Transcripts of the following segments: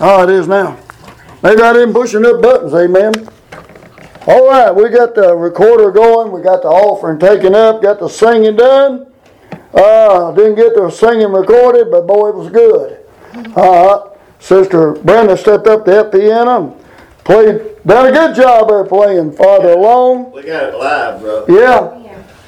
Oh, it is now. Maybe I didn't push enough buttons, amen. All right, we got the recorder going, we got the offering taken up, got the singing done. Uh, didn't get the singing recorded, but boy, it was good. Uh, Sister Brenda stepped up to that piano and played, done a good job there playing farther along. We got it live, bro. Yeah.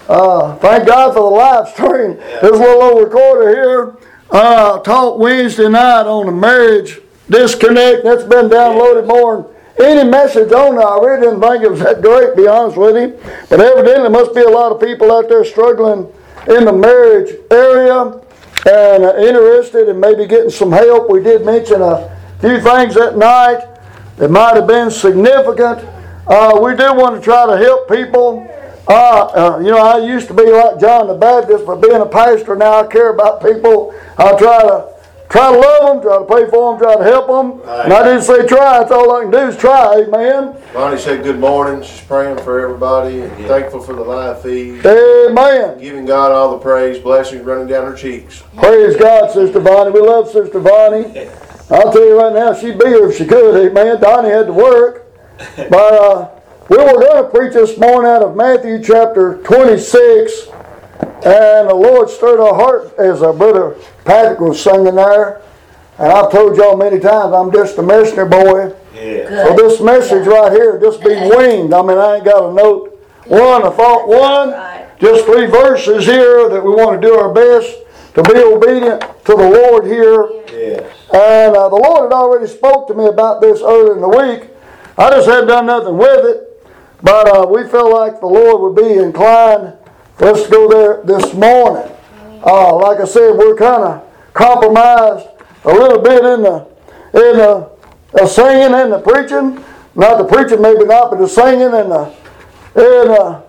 Uh, thank God for the live stream. This little old recorder here uh, taught Wednesday night on the marriage disconnect. That's been downloaded more than any message on there. I really didn't think it was that great, to be honest with you. But evidently, there must be a lot of people out there struggling in the marriage area and uh, interested in maybe getting some help. We did mention a few things that night that might have been significant. Uh, we do want to try to help people. Uh, uh, you know, I used to be like John the Baptist, but being a pastor now, I care about people. I try to try to love them, try to pray for them, try to help them. And I didn't say try. That's all I can do is try. Amen. Bonnie said good morning. She's praying for everybody and thankful for the live feed. Amen. Giving God all the praise, blessings running down her cheeks. Praise God, Sister Bonnie. We love Sister Bonnie. I'll tell you right now, she'd be here if she could. Amen. Donnie had to work. But uh, we were going to preach this morning out of Matthew chapter 26. And the Lord stirred our heart as our brother Patrick was singing there. And I've told y'all many times, I'm just a messenger boy. Yeah. So this message right here, just be winged. I mean, I ain't got a note. One, I thought one, just three verses here that we want to do our best to be obedient to the Lord here. Yes. And uh, the Lord had already spoke to me about this earlier in the week. I just hadn't done nothing with it, but uh, we felt like the Lord would be inclined for us go there this morning. Uh, like I said, we're kind of compromised a little bit in the in the, the singing and the preaching. Not the preaching, maybe not, but the singing and the and uh,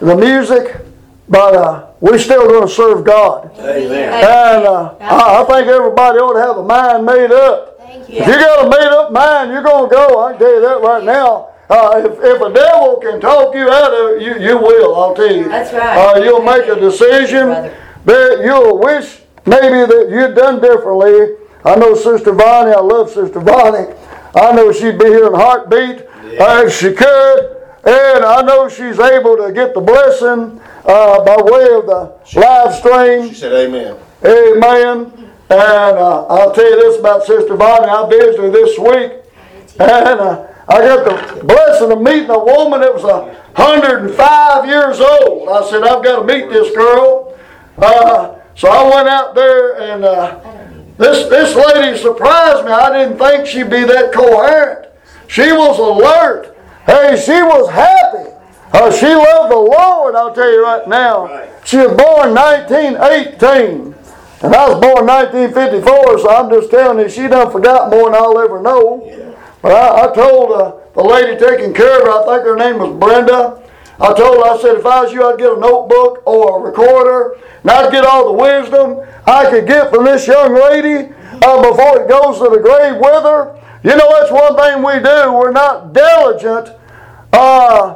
the music. But uh, we're still going to serve God. Amen. And uh, I, I think everybody ought to have a mind made up. Thank If you got a made up mind, you're going to go. I can tell you that right now. Uh, if, if a devil can talk you out of it, you, you will, I'll tell you. That's right. Uh, you'll make a decision that you'll wish maybe that you'd done differently. I know Sister Bonnie, I love Sister Bonnie. I know she'd be here in a heartbeat uh, if she could. And I know she's able to get the blessing uh, by way of the live stream. She said amen. Amen. And uh, I'll tell you this about Sister Bonnie. I visited her this week, and uh, I got the blessing of meeting a woman that was a 105 years old. I said, I've got to meet this girl. Uh, so I went out there, and uh, this this lady surprised me. I didn't think she'd be that coherent. She was alert. Hey, she was happy. Uh, she loved the Lord, I'll tell you right now. She was born 1918. And I was born 1954, so I'm just telling you, she done forgot more than I'll ever know. But I, I told uh, the lady taking care of her, I think her name was Brenda. I told her, I said, if I was you, I'd get a notebook or a recorder, and I'd get all the wisdom I could get from this young lady uh, before it goes to the grave with her. You know, that's one thing we do. We're not diligent. Uh,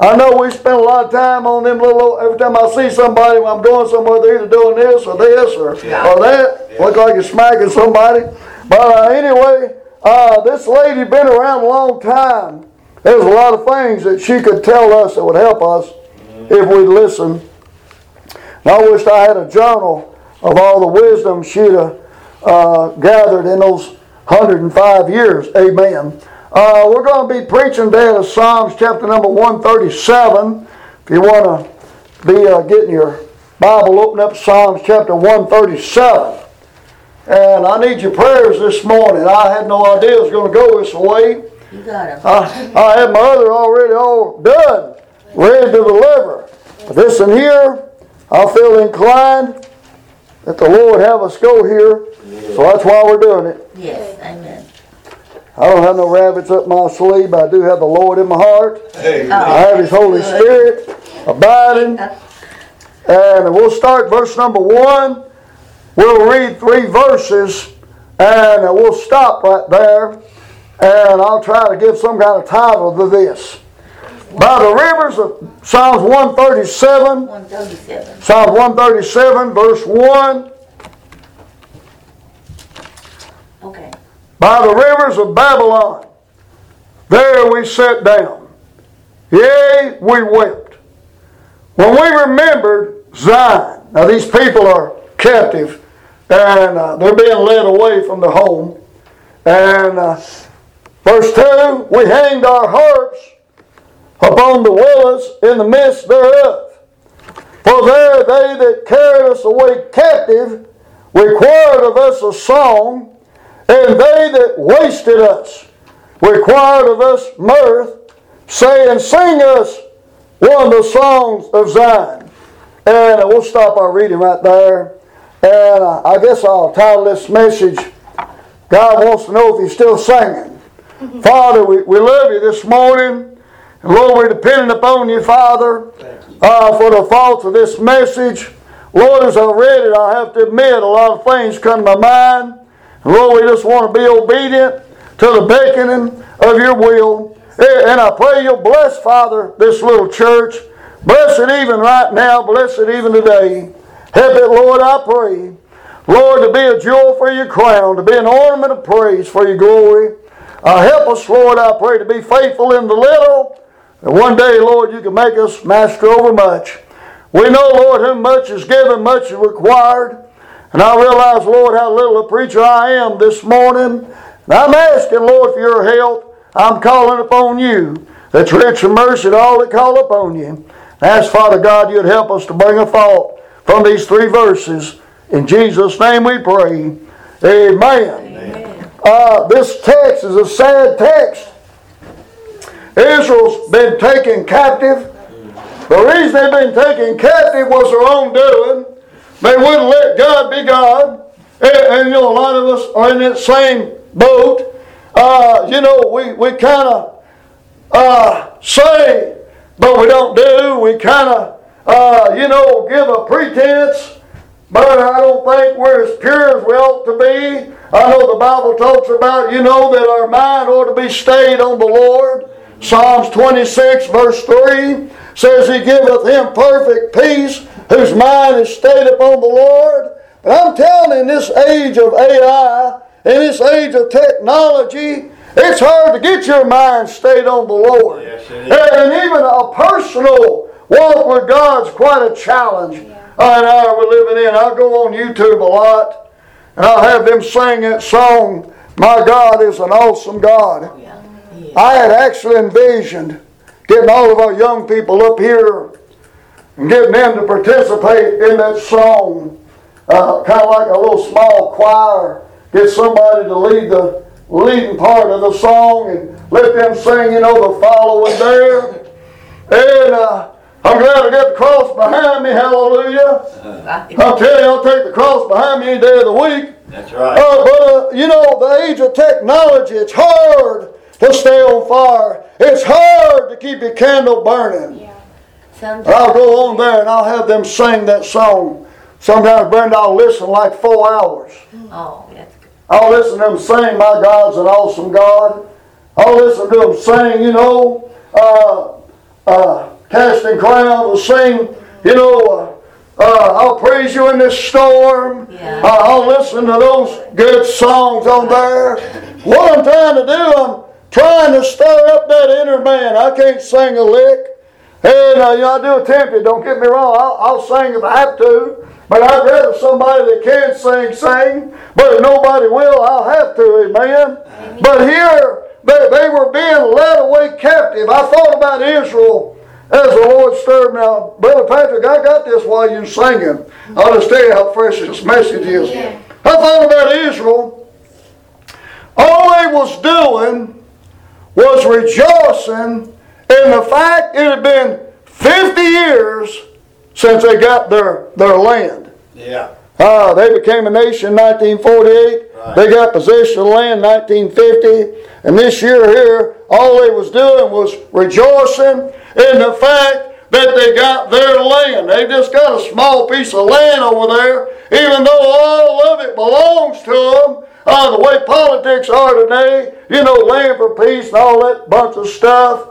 I know we spend a lot of time on them little. Every time I see somebody when I'm going somewhere, they're either doing this or this or, or that. Look like you're smacking somebody. But uh, anyway, uh, this lady been around a long time. There's a lot of things that she could tell us that would help us if we'd listen. And I wished I had a journal of all the wisdom she'd have uh, gathered in those 105 years. Amen. Uh, we're going to be preaching today out of Psalms chapter number 137. If you want to be uh, getting your Bible, open up Psalms chapter 137. And I need your prayers this morning. I had no idea it was going to go this way. You got him. I, I had my other already all done, ready to deliver. But this one here, I feel inclined that the Lord have us go here. So that's why we're doing it. Yes, amen. I don't have no rabbits up my sleeve, but I do have the Lord in my heart. Amen. I have His Holy Spirit abiding. Uh, and we'll start verse number one. We'll read three verses and we'll stop right there. And I'll try to give some kind of title to this. By the rivers of Psalms 137, 137. Psalms 137, verse 1. Okay. by the rivers of Babylon. There we sat down. Yea, we wept. When we remembered Zion, now these people are captive and uh, they're being led away from their home. And uh, verse 2 we hanged our harps upon the willows in the midst thereof. For there they that carried us away captive required of us a song, and they that wasted us required of us mirth, saying, Sing us one of the songs of Zion. And we'll stop our reading right there. And uh, I guess I'll title this message, God wants to know if He's still singing. Father, we, we love you this morning. And Lord, we're depending upon you, Father, uh, for the thoughts of this message. Lord, as I read it, I have to admit a lot of things come to my mind. And Lord, we just want to be obedient to the beckoning of your will. And I pray you'll bless, Father, this little church. Bless it even right now. Bless it even today. Help it, Lord, I pray. Lord, to be a jewel for your crown, to be an ornament of praise for your glory. Uh, help us, Lord, I pray, to be faithful in the little. And one day, Lord, you can make us master over much. We know, Lord, whom much is given, much is required. And I realize, Lord, how little a preacher I am this morning. And I'm asking, Lord, for your help. I'm calling upon you that's rich in mercy to all that call upon you. And ask, Father God, you'd help us to bring a thought from these three verses. In Jesus' name we pray. Amen. Amen. Uh, this text is a sad text. Israel's been taken captive. The reason they've been taken captive was their own doing. They wouldn't let God be God. And, and, you know, a lot of us are in that same boat. Uh, you know, we, we kind of uh, say, but we don't do. We kind of, uh, you know, give a pretense. But I don't think we're as pure as we ought to be. I know the Bible talks about, you know, that our mind ought to be stayed on the Lord. Psalms 26, verse 3 says, He giveth him perfect peace, whose mind is stayed upon the Lord. But I'm telling you, in this age of AI, in this age of technology, it's hard to get your mind stayed on the Lord. Yes. And even a personal walk with God's quite a challenge. Uh, in our we're living in. I'll go on YouTube a lot, and I'll have them sing that song, My God is an awesome God. Yeah. I had actually envisioned getting all of our young people up here and getting them to participate in that song, uh, kind of like a little small choir. Get somebody to lead the leading part of the song and let them sing, you know, the following there. And uh, I'm glad I got the cross behind me, hallelujah. Right. I'll tell you, I'll take the cross behind me any day of the week. That's right. Uh, but, uh, you know, the age of technology, it's hard to stay on fire. It's hard to keep your candle burning. Sometimes. I'll go on there and I'll have them sing that song. Sometimes, Brenda, I'll listen like four hours. Oh, that's good. I'll listen to them sing, My God's an awesome God. I'll listen to them sing, you know, uh, uh, Casting Crowns will sing, you know, uh, uh, I'll praise you in this storm. Yeah. Uh, I'll listen to those good songs on there. What I'm trying to do, I'm trying to stir up that inner man. I can't sing a lick. And uh, you know, I do attempt it, don't get me wrong. I'll, I'll sing if I have to. But I'd rather somebody that can sing, sing. But if nobody will, I'll have to, amen. But here, they, they were being led away captive. I thought about Israel as the Lord stirred me. Now, Brother Patrick, I got this while you're singing. I'll just tell you how fresh this message is. I thought about Israel. All they was doing was rejoicing in the fact it had been 50 years since they got their, their land. Yeah. Uh, they became a nation in 1948. Right. They got possession of land in 1950. And this year here, all they was doing was rejoicing in the fact that they got their land. They just got a small piece of land over there, even though all of it belongs to them. Uh, the way politics are today, you know, land for peace and all that bunch of stuff.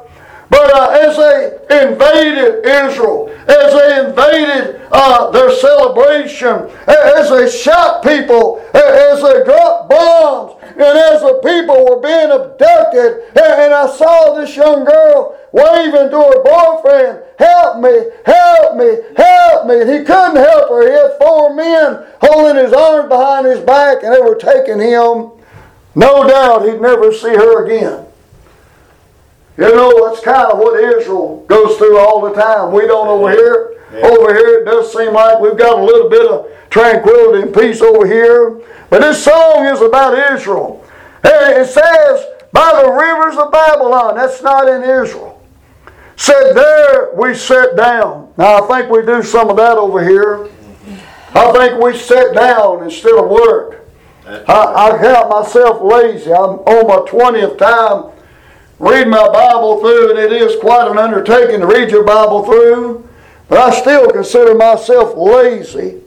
But uh, as they invaded Israel, as they invaded uh, their celebration, as they shot people, as they dropped bombs, and as the people were being abducted, and I saw this young girl waving to her boyfriend, Help me, help me, help me. And he couldn't help her. He had four men holding his arms behind his back, and they were taking him. No doubt he'd never see her again. You know, that's kind of what Israel goes through all the time. We don't over here. Yeah. Over here, it does seem like we've got a little bit of tranquility and peace over here. But this song is about Israel. And it says, by the rivers of Babylon. That's not in Israel. Said, there we sit down. Now, I think we do some of that over here. I think we sit down instead of work. I, I count myself lazy. I'm on my 20th time reading my Bible through, and it is quite an undertaking to read your Bible through. But I still consider myself lazy.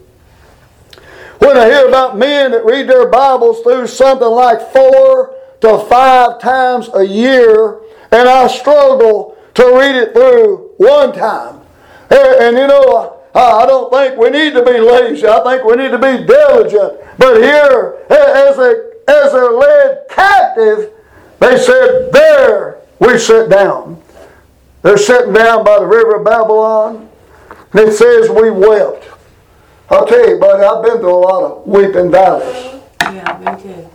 When I hear about men that read their Bibles through something like four to five times a year, and I struggle to read it through one time. And, and you know, I, I don't think we need to be lazy. I think we need to be diligent. But here, as, a, as they're led captive, they said, There we sit down. They're sitting down by the river of Babylon. And it says we wept. I'll tell you, buddy, I've been through a lot of weeping valleys. Yeah, me too.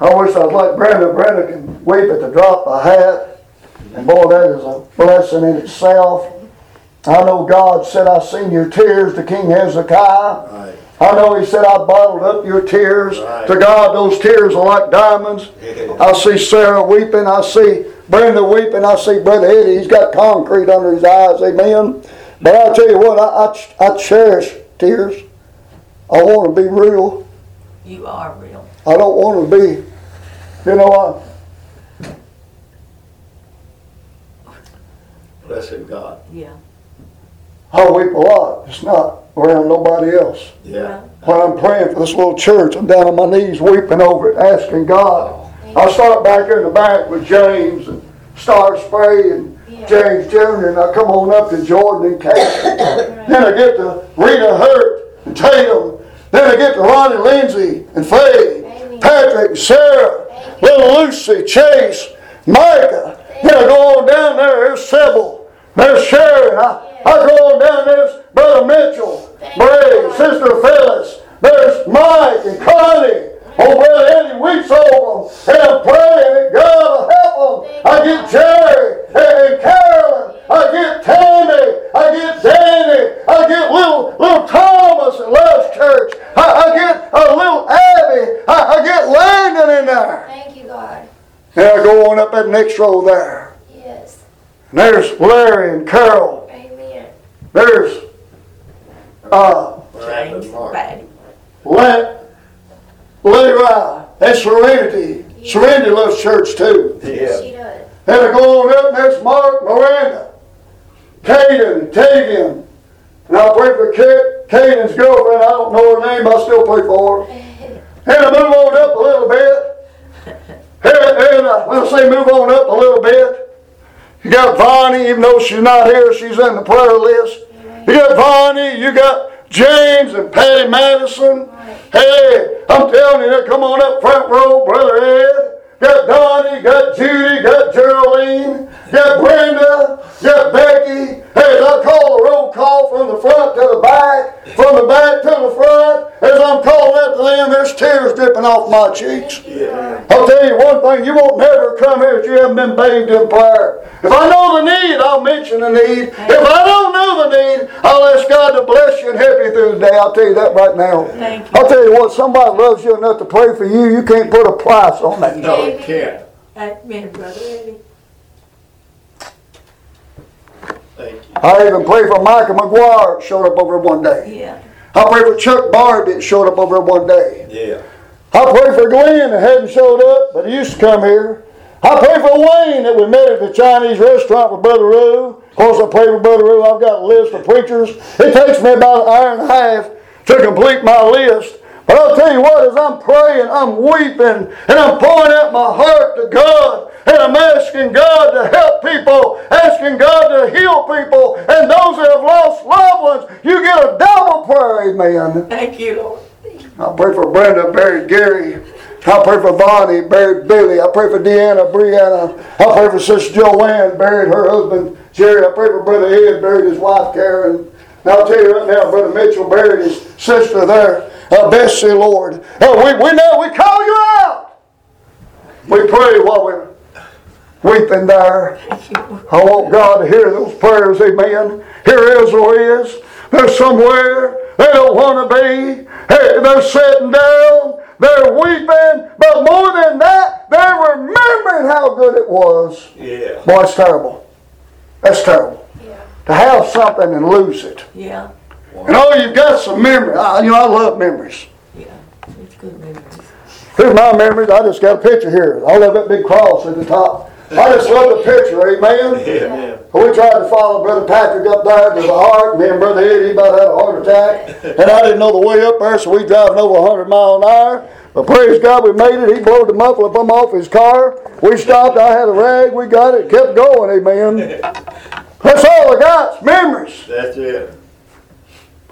I wish I was like Brenda. Brenda can weep at the drop of a hat. And boy, that is a blessing in itself. I know God said, I seen your tears to King Hezekiah. Right. I know he said, I bottled up your tears. Right. To God, those tears are like diamonds. I see Sarah weeping. I see Brenda weeping. I see Brother Eddie. He's got concrete under his eyes. Amen. But I tell you what, I, I, I cherish tears. I want to be real. You are real. I don't want to be, you know, what? Blessed God. Yeah. I, I weep a lot. It's not around nobody else. Yeah. When I'm praying for this little church, I'm down on my knees weeping over it, asking God. I start back in the back with James and start Spray and Yeah. James Jr. and I come on up to Jordan and Kate. then I get to Rita Hurt and Tatum. Then I get to Ronnie Lindsay and Faye, Amen. Patrick, Sarah, little Lucy, Chase, Micah. Then I go on down there, there's Sybil, there's Sharon. I, I go on down there's Brother Mitchell, Bray, Sister Phyllis. There's Mike and Connie. Oh, Brother Eddie weeps over them. And I'm praying that God will help them. I get Jerry and, and Carolyn. I get Tammy. I get Danny. I get little little Thomas at Love's Church. I, I get a little Abby. I, I get Landon in there. Thank you, God. And I go on up that next row there. Yes. And there's Larry and Carol. Amen. There's uh, James, Patty. Let Lily Rye. That's Serenity. Serenity loves church too. Yeah. She does. And I go on up, and there's Mark, Miranda, Caden, Tavian. And I pray for Ka- Caden's girlfriend. I don't know her name, but I still pray for her. And I move on up a little bit. And, and uh, when I say move on up a little bit, you got Vonnie, even though she's not here, she's in the prayer list. You got Vonnie, you got James and Patty Madison. Hey, I'm telling you, come on up front row, Brother Ed. Got Donnie, got Judy, got Geraldine, got Brenda, got Becky. Hey, as I call the roll call from the front to the back, from the back to the front, as I'm calling out to them, there's tears dripping off my cheeks. Yeah. I'll tell you one thing, you won't never come here if you haven't been bathed in prayer. If I know the need, I'll mention the need. If I don't know the need, I'll ask God to bless you and help you through the day. I'll tell you that right now. Thank you. I'll tell you what, somebody loves you enough to pray for you, you can't put a price on that. No, it can't. Amen, Brother Eddie. Thank you. I even pray for Michael McGuire, showed up over one day. Yeah. I pray for Chuck Barbie, that showed up over one day. Yeah. I pray for Glenn that hadn't showed up, but he used to come here. I pray for Wayne that we met at the Chinese restaurant with Brother Rue. Of course, I pray for Brother Rue. I've got a list of preachers. It takes me about an hour and a half to complete my list. But I'll tell you what, as I'm praying, I'm weeping, and I'm pouring out my heart to God, and I'm asking God to help people, asking God to heal people, and those that have lost loved ones, you get a double prayer, amen. Thank you, Lord. I pray for Brenda, buried Gary. I pray for Bonnie, buried Billy. I pray for Deanna, Brianna. I pray for Sister Joanne, buried her husband Jerry. I pray for Brother Ed, buried his wife Karen. And I'll tell you right now, Brother Mitchell buried his sister there, uh, Bessie, Lord. Uh, we, we know we call you out. We pray while we're weeping there. I want God to hear those prayers, amen. Here Israel is. They're somewhere they don't want to be. Hey, they're sitting down. They're weeping. But more than that, they're remembering how good it was. Yeah. Boy, it's terrible. That's terrible. To have something and lose it. Yeah, And oh, you've got some memories. I, you know, I love memories. yeah, it's good memories. Here's my memories. I just got a picture here. I love that big cross at the top. I just love the picture, amen. Yeah. We tried to follow Brother Patrick up there to the heart. Me and Brother Eddie about had a heart attack. And I didn't know the way up there, so we driving over 100 mile an hour. But praise God, we made it. He blowed the muffler from off his car. We stopped. I had a rag. We got it. Kept going, amen. That's all I got. Memories. That's it.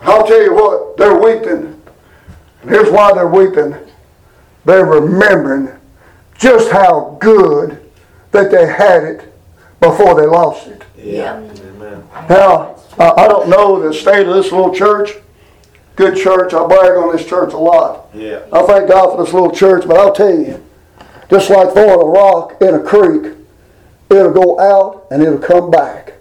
I'll tell you what, they're weeping. And here's why they're weeping. They're remembering just how good that they had it before they lost it. Yeah. Yeah. Amen. Now, I I don't know the state of this little church. Good church. I brag on this church a lot. Yeah. I thank God for this little church, but I'll tell you, just like throwing a rock in a creek, it'll go out and it'll come back.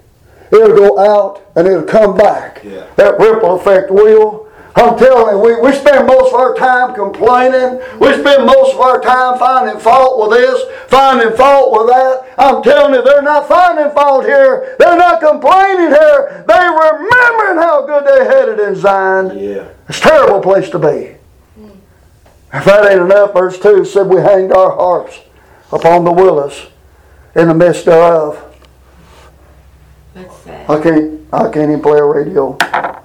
It'll go out and it'll come back. Yeah. That ripple effect will. I'm telling you, we, we spend most of our time complaining. We spend most of our time finding fault with this, finding fault with that. I'm telling you, they're not finding fault here. They're not complaining here. They're remembering how good they had it in Zion. Yeah. It's a terrible place to be. If that ain't enough, verse 2 said we hanged our harps upon the willows in the midst thereof. That's sad. I can't I can't even play a radio.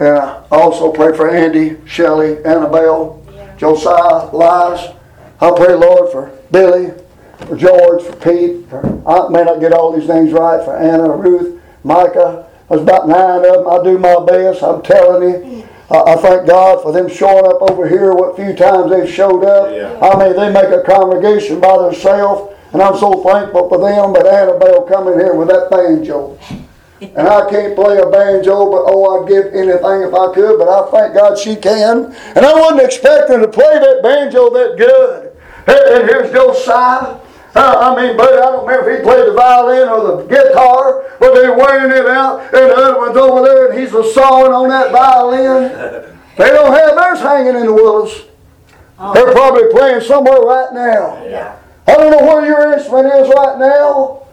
And I also pray for Andy, Shelley, Annabelle, Josiah, Liz. I pray, Lord, for Billy, for George, for Pete, for I may not get all these names right, for Anna, Ruth, Micah. There's about nine of them. I do my best. I'm telling you. I, I thank God for them showing up over here. What few times they've showed up. Yeah. I mean, they make a congregation by themselves, and I'm so thankful for them. But Annabelle come in here with that banjo. And I can't play a banjo, but oh, I'd give anything if I could, but I thank God she can. And I wasn't expecting to play that banjo that good. And here's Josiah. Uh, I mean, but I don't remember if he played the violin or the guitar, but they're wearing it out, and the other one's over there, and he's a sawing on that violin. They don't have theirs hanging in the willows. They're probably playing somewhere right now. Yeah. I don't know where your instrument is right now,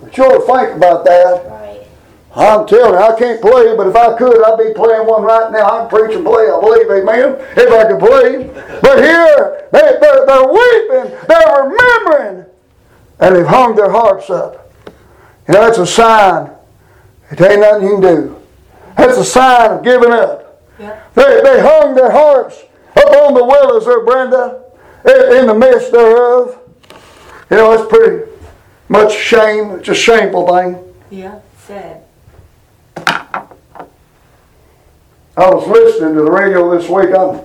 but you ought to think about that. Right. I'm telling you, I can't play, but if I could, I'd be playing one right now. I can preach and play, I believe, amen, if I could play. But here, they, they're, they're weeping, they're remembering, and they've hung their harps up. You know, that's a sign. It ain't nothing you can do. That's a sign of giving up. Yeah. They, they hung their harps up on the willows there, Brenda, in, in the midst thereof. You know, it's pretty much shame. It's a shameful thing. Yeah. Sad. I was listening to the radio this week. I'm,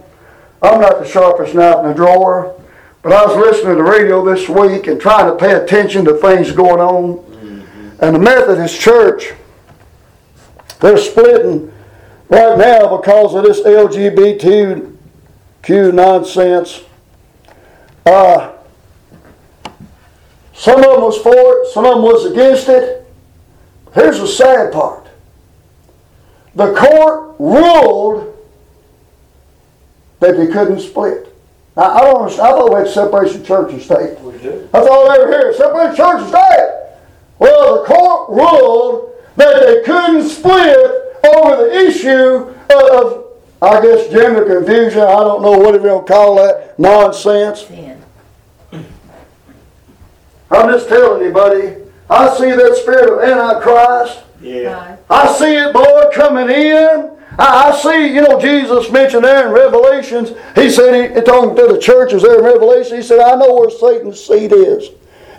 I'm not the sharpest knife in the drawer, but I was listening to the radio this week and trying to pay attention to things going on. And the Methodist Church, they're splitting right now because of this LGBTQ nonsense. Uh, some of them was for it, some of them was against it. Here's the sad part the court ruled that they couldn't split. Now, I don't understand. I thought we had separation of church and state. We do. That's all they were here, separation church and state. Well, the court ruled that they couldn't split over the issue of, I guess, gender confusion. I don't know what you're going to call that nonsense. Sin. I'm just telling you, buddy. I see that spirit of Antichrist. Yeah. I see it, boy, coming in. I, I see, you know, Jesus mentioned there in Revelations, he said, he, he talking to the churches there in Revelation, he said, I know where Satan's seat is.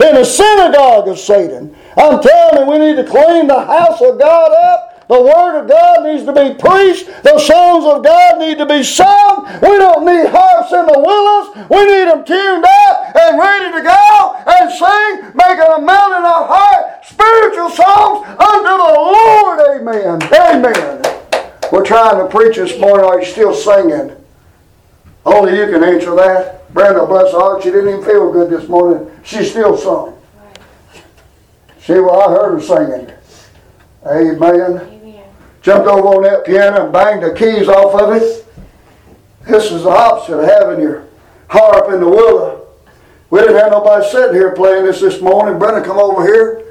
In the synagogue of Satan. I'm telling you, we need to clean the house of God up The Word of God needs to be preached. The songs of God need to be sung. We don't need harps in the willows. We need them tuned up and ready to go and sing, making a melt in our heart. Spiritual songs unto the Lord. Amen. Amen. We're trying to preach this morning. Are you still singing? Only you can answer that. Brenda, bless her heart, she didn't even feel good this morning. She still sung. See, well, I heard her singing. Amen. Amen. Jumped over on that piano and banged the keys off of it. This is the opposite of having your harp in the willow. We didn't have nobody sitting here playing this this morning. Brenda come over here.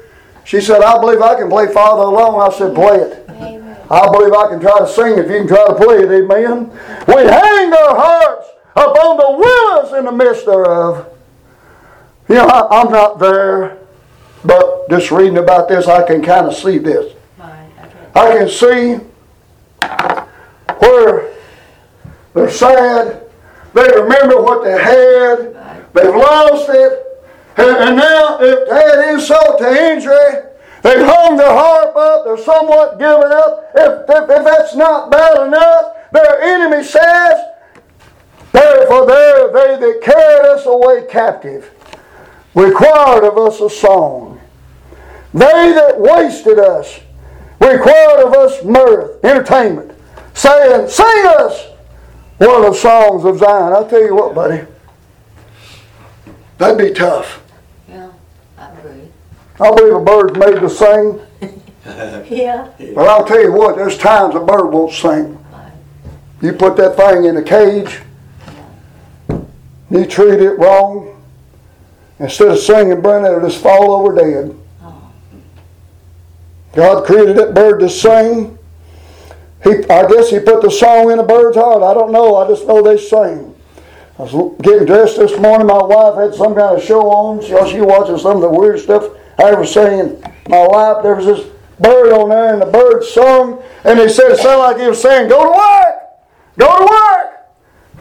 She said, I believe I can play Farther Along. I said, play it. Amen. I believe I can try to sing if you can try to play it, amen. We hang our hearts upon the willows in the midst thereof. You know, I, I'm not there, but just reading about this, I can kind of see this. I can see where they're sad, they remember what they had, they've lost it, and, now if they had insult to injury, they've hung their harp up, they're somewhat given up. If, if, if that's not bad enough, their enemy says, Therefore, there they that carried us away captive required of us a song. They that wasted us required of us mirth, entertainment, saying, Sing us one of the songs of Zion. I'll tell you what, buddy, that'd be tough. Yeah, I agree. I believe a bird's made to sing, Yeah. but I'll tell you what, there's times a bird won't sing. You put that thing in a cage, you treat it wrong, instead of singing, Brenda, it'll just fall over dead. Oh. God created that bird to sing. He, I guess He put the song in a bird's heart. I don't know. I just know they sing. I was getting dressed this morning. My wife had some kind of show on. She, she watching some of the weird stuff I ever seen my life. There was this bird on there, and the bird sung, and they said it sounded like he was saying, "Go to work, go to work."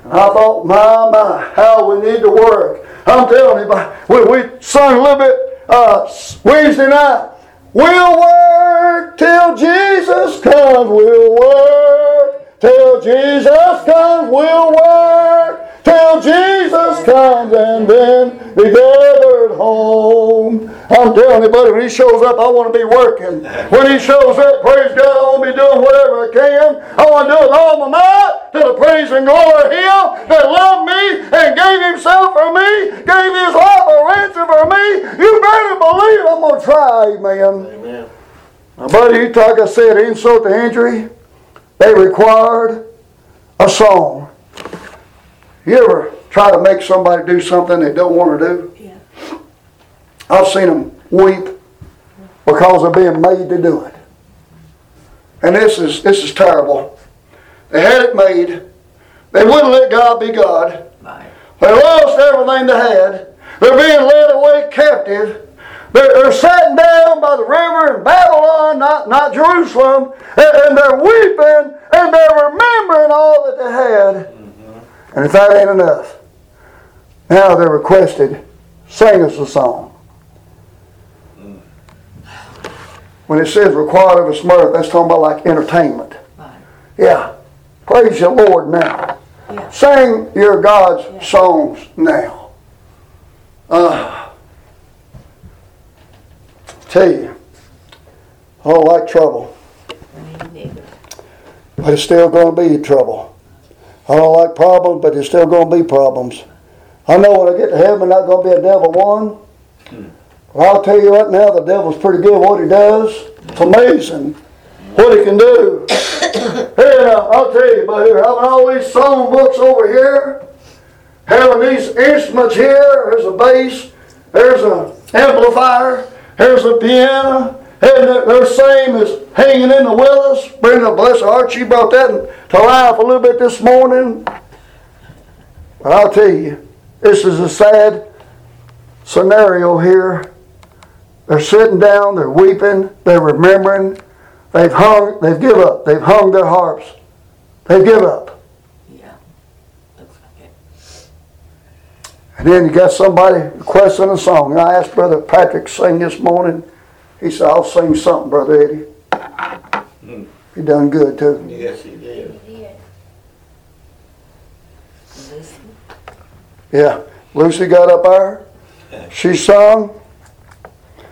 And I thought, my, my, how we need to work. I'm telling you, we, we sung a little bit uh, Wednesday night. We'll work till Jesus comes. We'll work till Jesus comes. We'll work till Jesus comes and then be gathered home. I'm telling you, buddy, when he shows up, I want to be working. When he shows up, praise God, I want to be doing whatever I can. I want to do it with all my might to the praise and glory of Him that loved me and gave Himself for me, gave His life a ransom for me. You better believe I'm going to try, man. Amen. Now, buddy, you talk, I said, insult to injury. They required a song. You ever try to make somebody do something they don't want to do? Yeah. I've seen them weep because they're being made to do it. And this is this is terrible. They had it made. They wouldn't let God be God. They lost everything they had. They're being led away captive. They're, they're sitting down by the river in Babylon, not, not Jerusalem, and, and they're weeping and they're remembering all that they had. And if that ain't enough, now they're requested, sing us a song. When it says required of us mirth, that's talking about like entertainment. Right. Yeah. Praise the Lord now. Yeah. Sing your God's songs now. Uh, tell you, I don't like trouble, but it's still going to be trouble. I don't like problems, but there's still going to be problems. I know when I get to heaven, not going to be a devil one. But I'll tell you right now, the devil's pretty good at what he does. It's amazing what he can do. Here now, I'll tell you, but here, having all these song books over here, having these instruments here, there's a bass, there's an amplifier, there's a piano, and they're same as hanging in the willows. Brenda, bless her heart, she brought that to life a little bit this morning. But I'll tell you, this is a sad scenario here. They're sitting down, they're weeping, they're remembering, they've hung, they've give up, they've hung their harps, they've give up. Yeah. Looks like it. And then you got somebody requesting a song. And I asked Brother Patrick to sing this morning. He said, I'll sing something, Brother Eddie. He done good too. Yes, he did. Lucy, Yeah. Lucy got up there. She sung.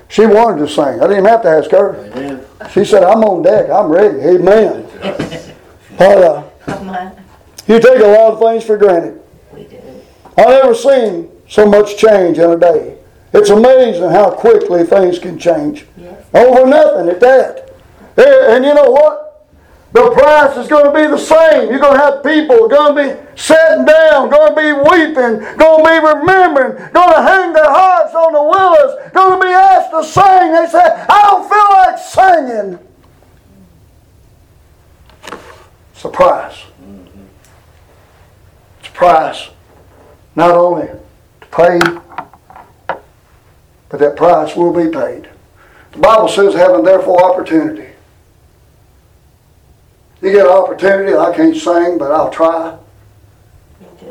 She wanted to sing. I didn't even have to ask her. Amen. She said, I'm on deck. I'm ready. Amen. But uh, you take a lot of things for granted. I've never seen so much change in a day. It's amazing how quickly things can change. Yes, Over nothing at that. And you know what? The price is going to be the same. You're going to have people going to be sitting down, going to be weeping, going to be remembering, going to hang their hearts on the willows, going to be asked to sing. They say, I don't feel like singing. It's a price. Mm-hmm. It's a price. Not only to pay, but that price will be paid. The Bible says, having therefore opportunity. You get an opportunity, I can't sing, but I'll try.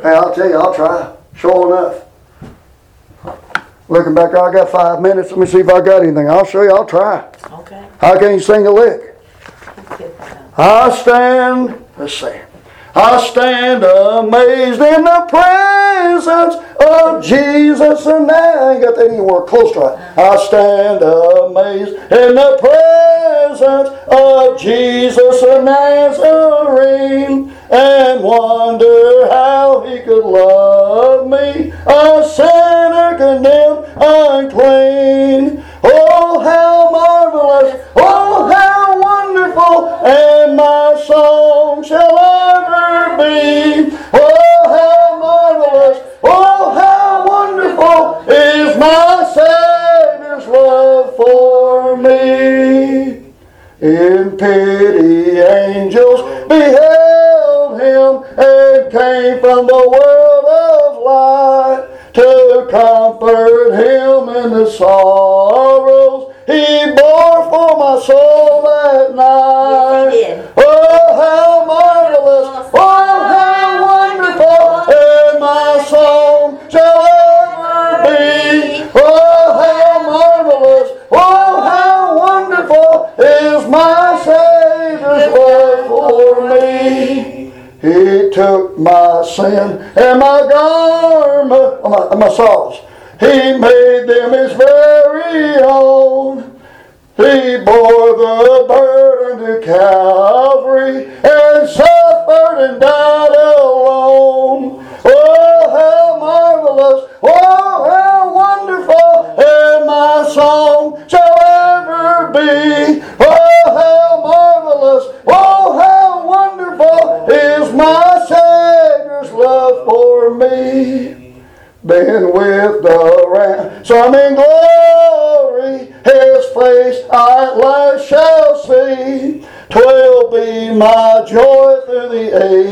Hey, I'll tell you, I'll try. Sure enough. Looking back, I got five minutes. Let me see if I got anything. I'll show you, I'll try. Okay, I can't sing a lick. I stand, let's see. I stand amazed in the presence of Jesus and I ain't got that anywhere close to it. I stand amazed in the presence of Jesus of Nazarene and wonder how he could love me, a sinner condemned unclean. Oh, how marvelous, oh, how wonderful, and my song shall ever be. And suffered and died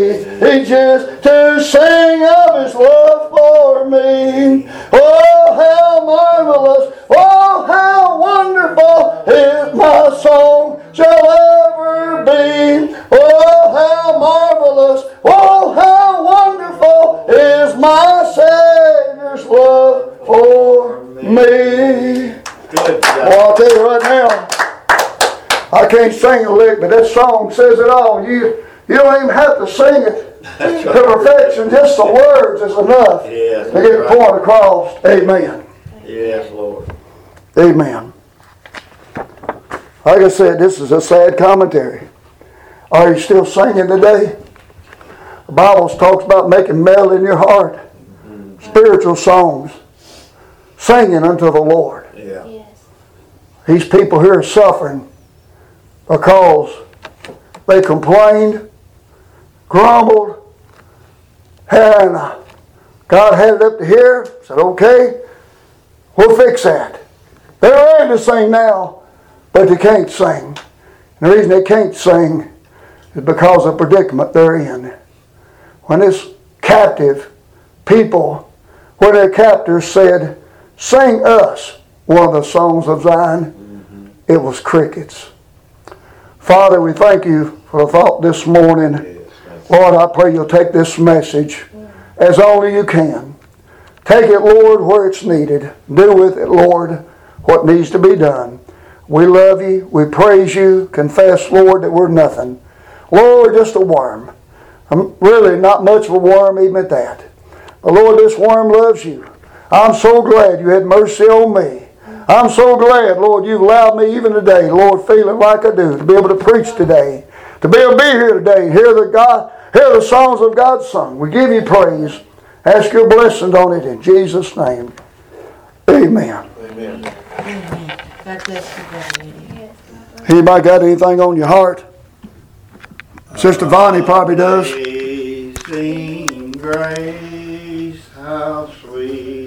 the just to sing of His love for me. Oh, how marvelous! Oh, how wonderful is my song shall ever be. Oh, how marvelous! Oh, how wonderful is my Savior's love for me. Well, I'll tell you right now, I can't sing a lick, but that song says it all. You you don't even have to sing it to perfection. Just the words is enough Yes, to get the right. point across. Amen. Yes, Lord. Amen. Like I said, this is a sad commentary. Are you still singing today? The Bible talks about making melody in your heart, mm-hmm. spiritual songs, singing unto the Lord. Yeah. Yes. These people here are suffering because they complained, grumbled, and uh, God had it up to here, said, okay, we'll fix that. They're ready to sing now, but they can't sing. And the reason they can't sing is because of the predicament they're in. When this captive people, when their captors said, sing us one of the songs of Zion, it was crickets. Father, we thank you for the thought this morning. Lord, I pray you'll take this message as only you can. Take it, Lord, where it's needed. Do with it, Lord, what needs to be done. We love you. We praise you. Confess, Lord, that we're nothing. Lord, just a worm. I'm really not much of a worm, even at that. But Lord, this worm loves you. I'm so glad you had mercy on me. I'm so glad, Lord, you've allowed me even today, Lord, feeling like I do, to be able to preach today, to be able to be here today, hear the God, hear the songs of God sung. We give you praise. Ask your blessings on it in Jesus' name. Amen. Amen. God bless you, Brother Anybody got anything on your heart? Sister Vonnie probably does. Amazing grace, how